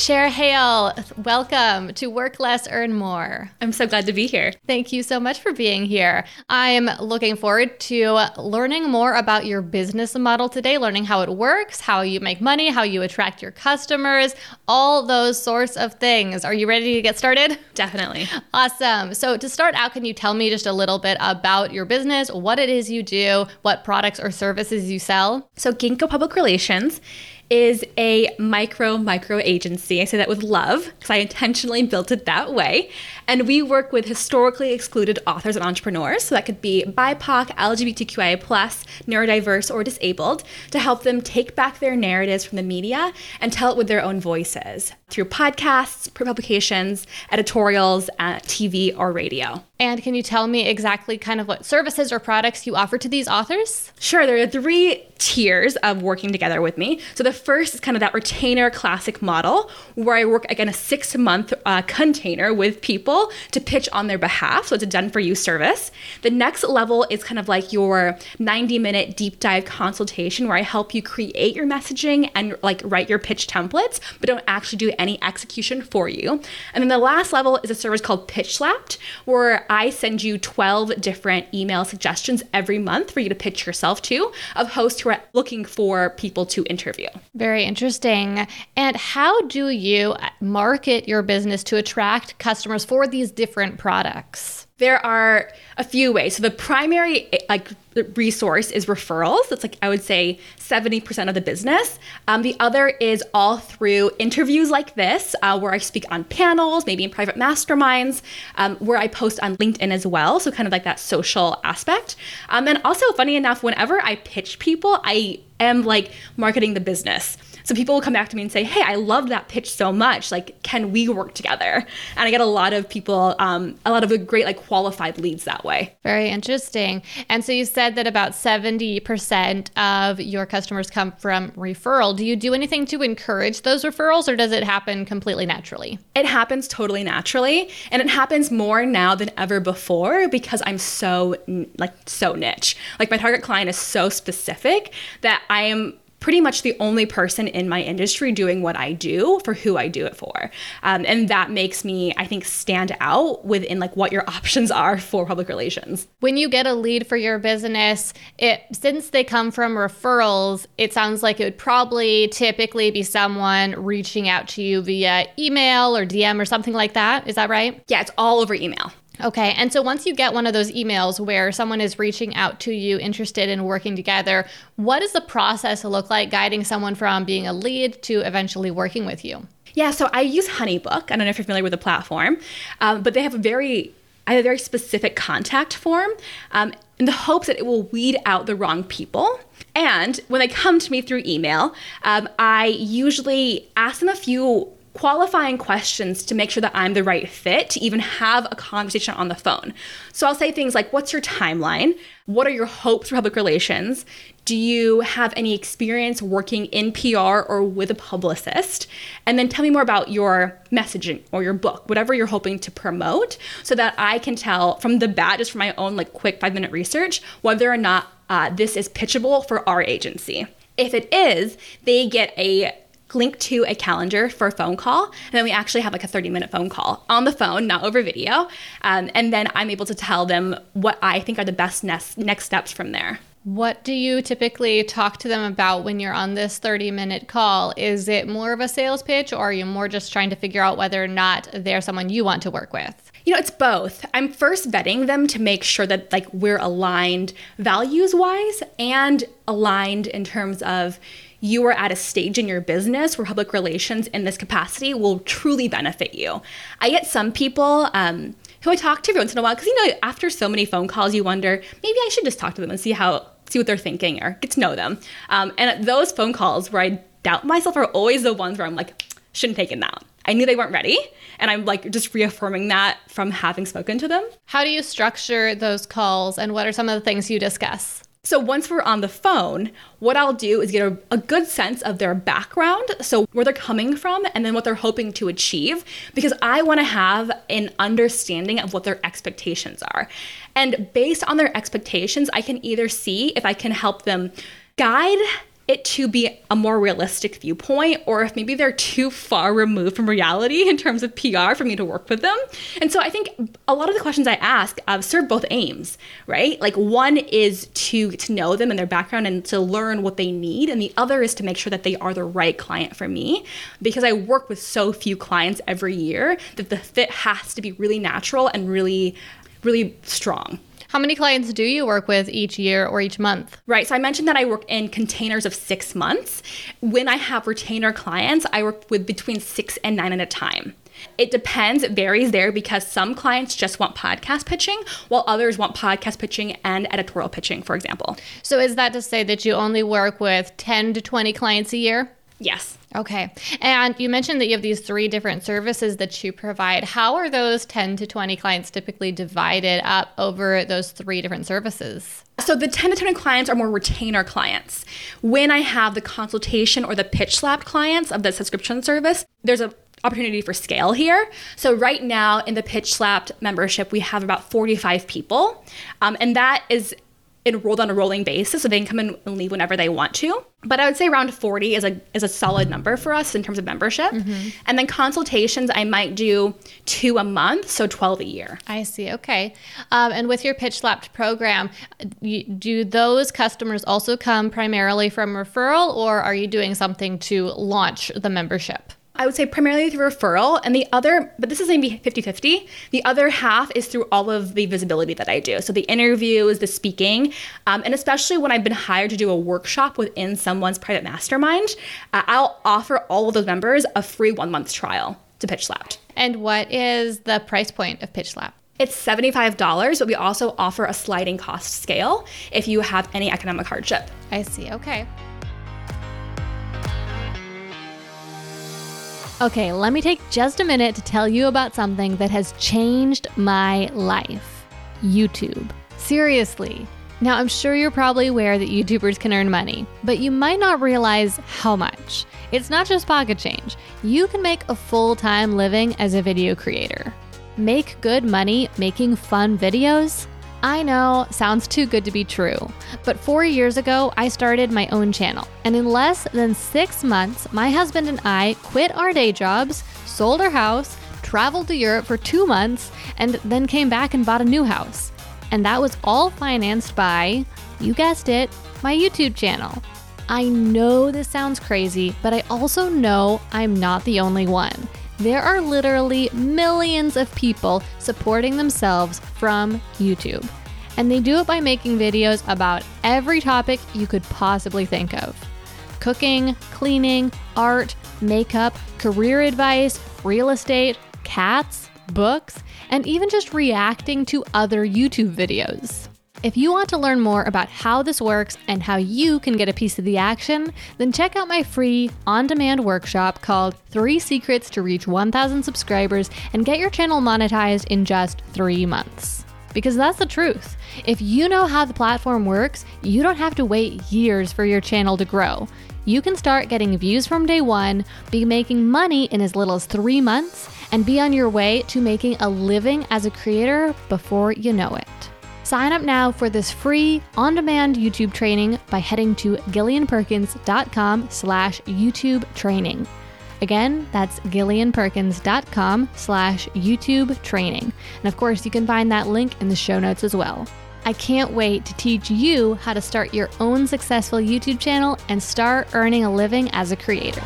Cher Hale, welcome to Work Less, Earn More. I'm so glad to be here. Thank you so much for being here. I'm looking forward to learning more about your business model today, learning how it works, how you make money, how you attract your customers, all those sorts of things. Are you ready to get started? Definitely. Awesome. So, to start out, can you tell me just a little bit about your business, what it is you do, what products or services you sell? So, Ginkgo Public Relations is a micro micro agency. I say that with love because I intentionally built it that way. And we work with historically excluded authors and entrepreneurs. So that could be BIPOC, LGBTQIA, neurodiverse, or disabled to help them take back their narratives from the media and tell it with their own voices through podcasts, publications, editorials, uh, TV, or radio. And can you tell me exactly kind of what services or products you offer to these authors? Sure, there are three tiers of working together with me. So the first is kind of that retainer classic model where I work again a six month uh, container with people to pitch on their behalf. So it's a done for you service. The next level is kind of like your 90 minute deep dive consultation where I help you create your messaging and like write your pitch templates, but don't actually do any execution for you. And then the last level is a service called Pitch Slapped where I send you 12 different email suggestions every month for you to pitch yourself to of hosts who are looking for people to interview. Very interesting. And how do you market your business to attract customers for these different products? There are a few ways. So the primary like resource is referrals. That's like I would say 70% of the business. Um, the other is all through interviews like this, uh, where I speak on panels, maybe in private masterminds, um, where I post on LinkedIn as well. So kind of like that social aspect. Um, and also, funny enough, whenever I pitch people, I am like marketing the business. So people will come back to me and say, "Hey, I loved that pitch so much. Like, can we work together?" And I get a lot of people, um, a lot of great like qualified leads that way. Very interesting. And so you said that about seventy percent of your customers come from referral. Do you do anything to encourage those referrals, or does it happen completely naturally? It happens totally naturally, and it happens more now than ever before because I'm so like so niche. Like my target client is so specific that I am pretty much the only person in my industry doing what I do for who I do it for. Um, and that makes me, I think, stand out within like what your options are for public relations. When you get a lead for your business, it since they come from referrals, it sounds like it would probably typically be someone reaching out to you via email or DM or something like that. Is that right? Yeah, it's all over email. Okay. And so once you get one of those emails where someone is reaching out to you, interested in working together, what does the process look like guiding someone from being a lead to eventually working with you? Yeah, so I use Honeybook. I don't know if you're familiar with the platform, um, but they have a very I have a very specific contact form um, in the hopes that it will weed out the wrong people. And when they come to me through email, um, I usually ask them a few qualifying questions to make sure that I'm the right fit to even have a conversation on the phone. So I'll say things like, What's your timeline? What are your hopes for public relations? Do you have any experience working in PR or with a publicist? And then tell me more about your messaging or your book, whatever you're hoping to promote, so that I can tell from the bat, just from my own like quick five minute research, whether or not uh, this is pitchable for our agency. If it is, they get a link to a calendar for a phone call. And then we actually have like a 30 minute phone call on the phone, not over video. Um, and then I'm able to tell them what I think are the best next, next steps from there. What do you typically talk to them about when you're on this 30 minute call? Is it more of a sales pitch or are you more just trying to figure out whether or not they're someone you want to work with? You know, it's both. I'm first vetting them to make sure that like we're aligned values wise and aligned in terms of you are at a stage in your business where public relations in this capacity will truly benefit you. I get some people um, who I talk to every once in a while because you know after so many phone calls, you wonder maybe I should just talk to them and see how see what they're thinking or get to know them. Um, and those phone calls where I doubt myself are always the ones where I'm like, shouldn't take it out. I knew they weren't ready. And I'm like just reaffirming that from having spoken to them. How do you structure those calls and what are some of the things you discuss? So once we're on the phone, what I'll do is get a, a, good sense of their background, so where they're coming from, and then what they're hoping to achieve, because I want to have an understanding of what their expectations are. And based on their expectations, I can either see if I can help them guide it to be a more realistic viewpoint or if maybe they're too far removed from reality in terms of PR for me to work with them. And so I think a lot of the questions I ask uh, serve both aims, right? Like one is to to know them and their background and to learn what they need and the other is to make sure that they are the right client for me because I work with so few clients every year that the fit has to be really natural and really really strong. How many clients do you work with each year or each month? Right. So I mentioned that I work in containers of six months. When I have retainer clients, I work with between six and nine at a time. It depends, it varies there because some clients just want podcast pitching, while others want podcast pitching and editorial pitching, for example. So, is that to say that you only work with 10 to 20 clients a year? Yes. Okay. And you mentioned that you have these three different services that you provide. How are those 10 to 20 clients typically divided up over those three different services? So the 10 to 20 clients are more retainer clients. When I have the consultation or the pitch slap clients of the subscription service, there's a opportunity for scale here. So right now in the pitch slapped membership, we have about 45 people. Um, and that is enrolled on a rolling basis, so they can come and leave whenever they want to. But I would say around 40 is a is a solid number for us in terms of membership. Mm-hmm. And then consultations, I might do two a month, so 12 a year. I see. Okay. Um, and with your Pitch Slapped program, you, do those customers also come primarily from referral, or are you doing something to launch the membership? I would say primarily through referral, and the other, but this is maybe 50 50. The other half is through all of the visibility that I do. So the interviews, the speaking, um, and especially when I've been hired to do a workshop within someone's private mastermind, uh, I'll offer all of those members a free one month trial to Pitch Slapped. And what is the price point of Pitch Slap? It's $75, but we also offer a sliding cost scale if you have any economic hardship. I see. Okay. Okay, let me take just a minute to tell you about something that has changed my life YouTube. Seriously. Now, I'm sure you're probably aware that YouTubers can earn money, but you might not realize how much. It's not just pocket change, you can make a full time living as a video creator. Make good money making fun videos? I know, sounds too good to be true. But four years ago, I started my own channel. And in less than six months, my husband and I quit our day jobs, sold our house, traveled to Europe for two months, and then came back and bought a new house. And that was all financed by, you guessed it, my YouTube channel. I know this sounds crazy, but I also know I'm not the only one there are literally millions of people supporting themselves from YouTube. And they do it by making videos about every topic you could possibly think of cooking, cleaning, art, makeup, career advice, real estate, cats, books, and even just reacting to other YouTube videos. If you want to learn more about how this works and how you can get a piece of the action, then check out my free on demand workshop called Three Secrets to Reach 1,000 Subscribers and Get Your Channel Monetized in Just Three Months. Because that's the truth. If you know how the platform works, you don't have to wait years for your channel to grow. You can start getting views from day one, be making money in as little as three months, and be on your way to making a living as a creator before you know it. Sign up now for this free on-demand YouTube training by heading to gillianperkins.com slash YouTube training. Again, that's gillianperkins.com slash YouTube training. And of course, you can find that link in the show notes as well. I can't wait to teach you how to start your own successful YouTube channel and start earning a living as a creator.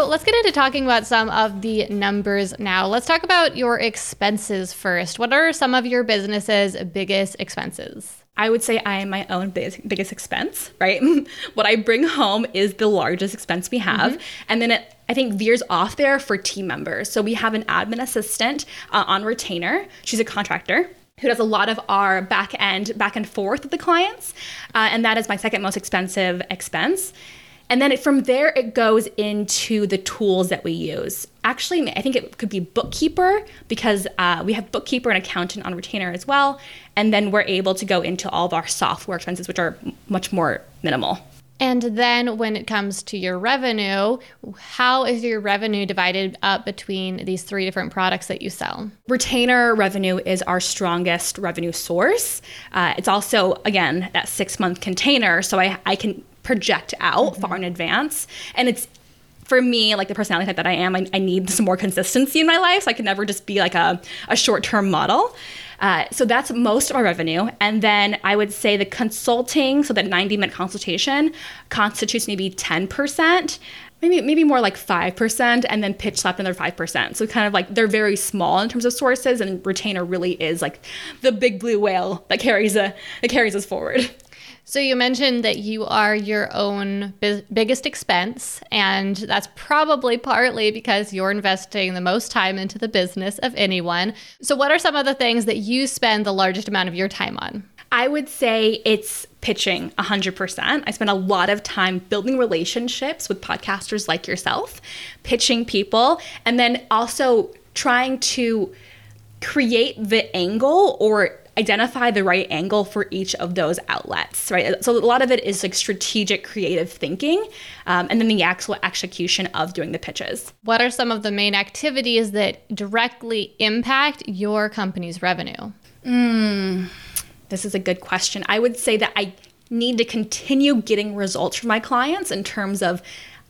So let's get into talking about some of the numbers now. Let's talk about your expenses first. What are some of your business's biggest expenses? I would say I am my own biggest, biggest expense, right? what I bring home is the largest expense we have. Mm-hmm. And then it, I think, veers off there for team members. So we have an admin assistant uh, on retainer. She's a contractor who does a lot of our back end, back and forth with the clients. Uh, and that is my second most expensive expense. And then it, from there, it goes into the tools that we use. Actually, I think it could be bookkeeper because uh, we have bookkeeper and accountant on retainer as well. And then we're able to go into all of our software expenses, which are much more minimal. And then when it comes to your revenue, how is your revenue divided up between these three different products that you sell? Retainer revenue is our strongest revenue source. Uh, it's also, again, that six month container. So I, I can project out mm-hmm. far in advance. And it's for me, like the personality type that I am, I, I, need some more consistency in my life. So I can never just be like a, a short term model. Uh, so that's most of our revenue. And then I would say the consulting, so that 90 minute consultation constitutes maybe 10%. Maybe, maybe more like 5% and then pitch slap another 5%. So kind of like they're very small in terms of sources and retainer really is like the big blue whale that carries a that carries us forward. So you mentioned that you are your own bi- biggest expense, and that's probably partly because you're investing the most time into the business of anyone. So, what are some of the things that you spend the largest amount of your time on? I would say it's pitching 100%. I spend a lot of time building relationships with podcasters like yourself, pitching people, and then also trying to create the angle or identify the right angle for each of those outlets, right? So a lot of it is like strategic, creative thinking, um, and then the actual execution of doing the pitches. What are some of the main activities that directly impact your company's revenue? Mm, this is a good question. I would say that I need to continue getting results from my clients in terms of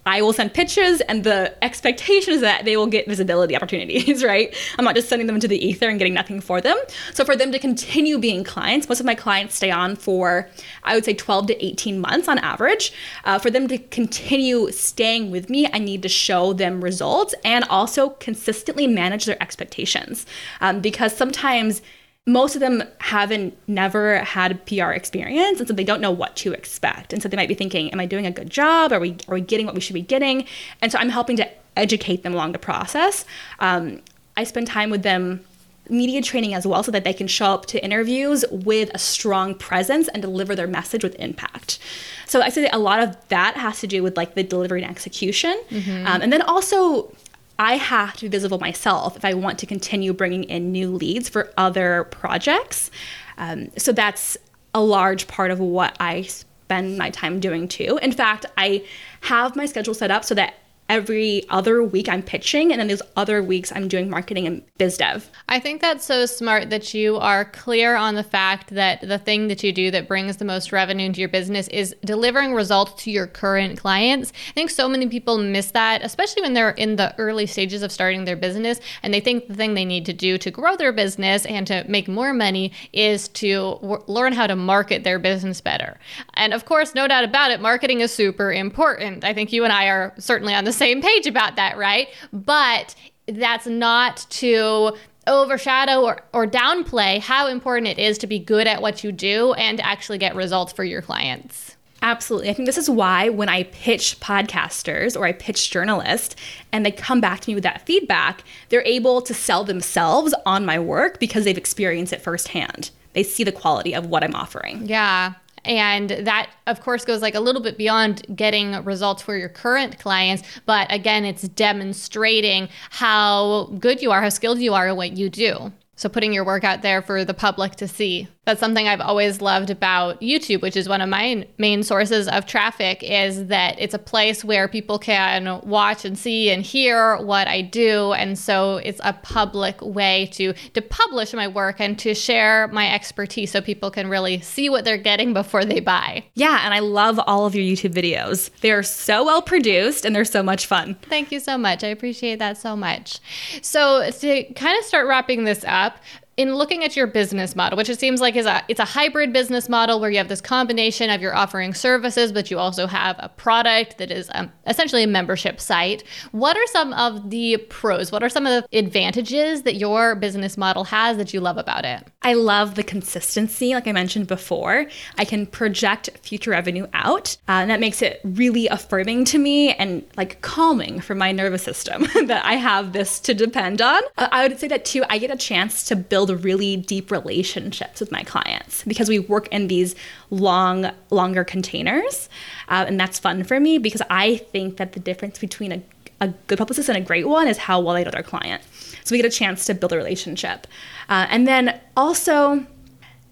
I will send pitches, and the expectation is that they will get visibility opportunities, right? I'm not just sending them into the ether and getting nothing for them. So, for them to continue being clients, most of my clients stay on for, I would say, 12 to 18 months on average. Uh, for them to continue staying with me, I need to show them results and also consistently manage their expectations. Um, because sometimes most of them haven't never had PR experience, and so they don't know what to expect. And so they might be thinking, "Am I doing a good job? Are we are we getting what we should be getting?" And so I'm helping to educate them along the process. Um, I spend time with them media training as well so that they can show up to interviews with a strong presence and deliver their message with impact so i say a lot of that has to do with like the delivery and execution mm-hmm. um, and then also I have to be visible myself if I want to continue bringing in new leads for other projects. Um, so that's a large part of what I spend my time doing too. In fact, I have my schedule set up so that every other week I'm pitching, and then those other weeks I'm doing marketing and biz dev. I think that's so smart that you are clear on the fact that the thing that you do that brings the most revenue into your business is delivering results to your current clients. I think so many people miss that, especially when they're in the early stages of starting their business and they think the thing they need to do to grow their business and to make more money is to w- learn how to market their business better. And of course, no doubt about it, marketing is super important. I think you and I are certainly on the same page about that, right? But that's not to overshadow or, or downplay how important it is to be good at what you do and actually get results for your clients. Absolutely. I think this is why when I pitch podcasters or I pitch journalists and they come back to me with that feedback, they're able to sell themselves on my work because they've experienced it firsthand. They see the quality of what I'm offering. Yeah. And that, of course, goes like a little bit beyond getting results for your current clients. But again, it's demonstrating how good you are, how skilled you are at what you do. So putting your work out there for the public to see. That's something I've always loved about YouTube, which is one of my main sources of traffic, is that it's a place where people can watch and see and hear what I do. And so it's a public way to, to publish my work and to share my expertise so people can really see what they're getting before they buy. Yeah, and I love all of your YouTube videos. They are so well produced and they're so much fun. Thank you so much. I appreciate that so much. So to kind of start wrapping this up, in looking at your business model, which it seems like is a it's a hybrid business model where you have this combination of you're offering services, but you also have a product that is um, essentially a membership site. What are some of the pros? What are some of the advantages that your business model has that you love about it? I love the consistency, like I mentioned before. I can project future revenue out, uh, and that makes it really affirming to me and like calming for my nervous system that I have this to depend on. Uh, I would say that too. I get a chance to build build really deep relationships with my clients because we work in these long, longer containers. Uh, and that's fun for me because I think that the difference between a, a good publicist and a great one is how well they know their client. So we get a chance to build a relationship. Uh, and then also,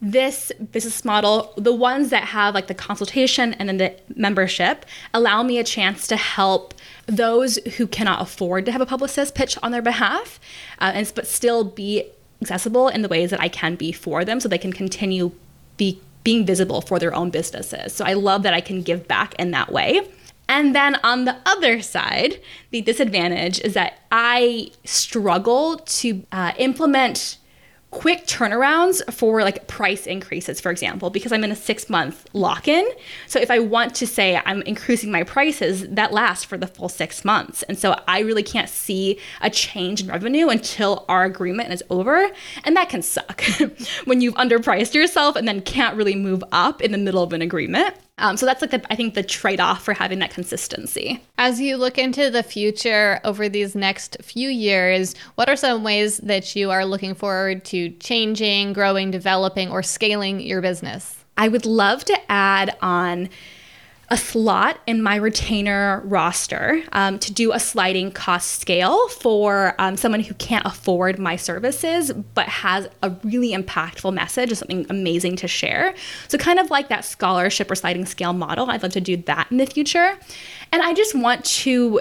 this business model, the ones that have like the consultation and then the membership, allow me a chance to help those who cannot afford to have a publicist pitch on their behalf, uh, and but still be accessible in the ways that I can be for them, so they can continue be being visible for their own businesses. So I love that I can give back in that way. And then on the other side, the disadvantage is that I struggle to uh, implement quick turnarounds for like price increases, for example, because I'm in a six month lock in. So if I want to say I'm increasing my prices, that lasts for the full six months. And so I really can't see a change in revenue until our agreement is over. And that can suck when you've underpriced yourself and then can't really move up in the middle of an agreement. Um, so that's like the, I think the trade off for having that consistency. As you look into the future over these next few years, what are some ways that you are looking forward to changing, growing, developing, or scaling your business? I would love to add on a slot in my retainer roster um, to do a sliding cost scale for um, someone who can't afford my services but has a really impactful message or something amazing to share. So, kind of like that scholarship or sliding scale model, I'd love to do that in the future. And I just want to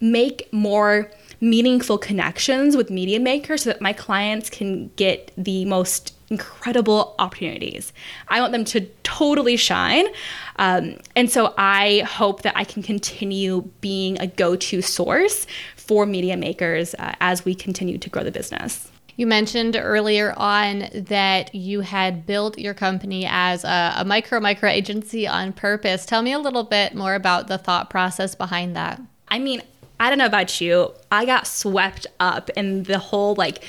make more meaningful connections with media makers so that my clients can get the most incredible opportunities. I want them to totally shine. Um, and so I hope that I can continue being a go to source for media makers uh, as we continue to grow the business. You mentioned earlier on that you had built your company as a, a, micro micro agency on purpose. Tell me a little bit more about the thought process behind that. I mean, I don't know about you. I got swept up in the whole like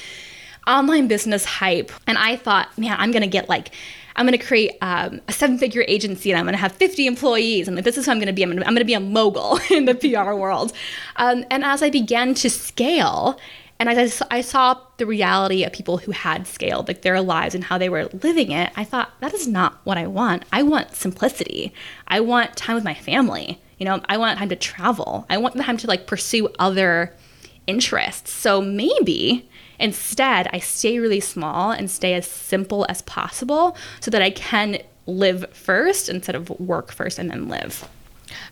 online business hype. And I thought, man, I'm going to get like, I'm going to create um, a seven figure agency and I'm going to have 50 employees. And like, this is who I'm going to be. I'm going to be a mogul in the PR world. Um, and as I began to scale, and as I saw the reality of people who had scaled, like their lives and how they were living it, I thought, that is not what I want. I want simplicity. I want time with my family. You know, I want time to travel. I want the time to like pursue other interests. So maybe Instead, I stay really small and stay as simple as possible so that I can live first instead of work first and then live.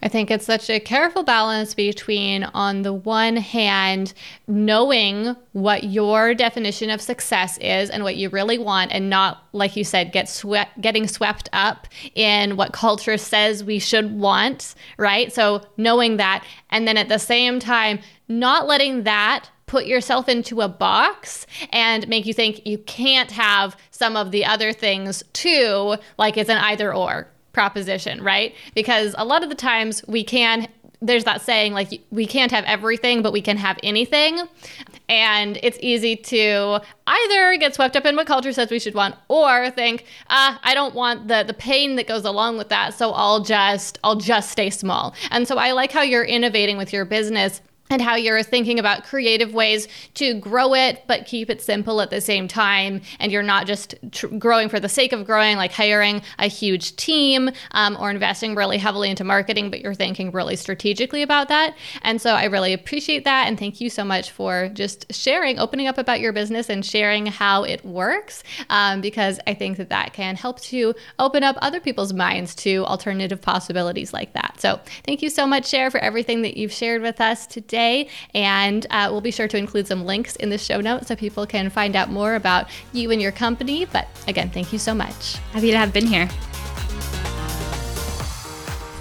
I think it's such a careful balance between, on the one hand, knowing what your definition of success is and what you really want, and not, like you said, get swept, getting swept up in what culture says we should want, right? So knowing that, and then at the same time, not letting that put yourself into a box and make you think you can't have some of the other things too, like it's an either or proposition, right? Because a lot of the times we can there's that saying like we can't have everything but we can have anything and it's easy to either get swept up in what culture says we should want or think ah i don't want the the pain that goes along with that so i'll just i'll just stay small and so i like how you're innovating with your business and how you're thinking about creative ways to grow it but keep it simple at the same time. And you're not just tr- growing for the sake of growing like hiring a huge team um, or investing really heavily into marketing but you're thinking really strategically about that. And so i really appreciate that and thank you so much for just sharing opening up about your business and sharing how it works um, because i think that that can help to open up other people's minds to alternative possibilities like that. So thank you so much Cher for everything that you've shared with us today today. And uh, we'll be sure to include some links in the show notes so people can find out more about you and your company. But again, thank you so much. Happy to have been here.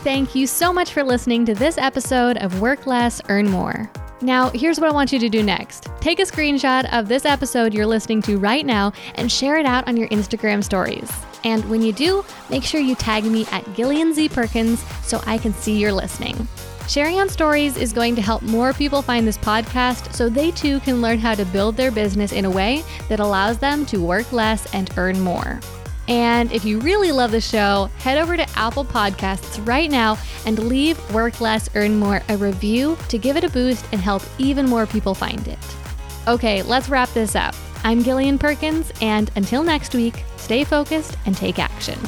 Thank you so much for listening to this episode of Work Less, Earn More. Now, here's what I want you to do next. Take a screenshot of this episode you're listening to right now and share it out on your Instagram stories. And when you do, make sure you tag me at Gillian Z Perkins so I can see you're listening. Sharing on stories is going to help more people find this podcast so they too can learn how to build their business in a way that allows them to work less and earn more. And if you really love the show, head over to Apple Podcasts right now and leave Work Less, Earn More a review to give it a boost and help even more people find it. Okay, let's wrap this up. I'm Gillian Perkins, and until next week, stay focused and take action.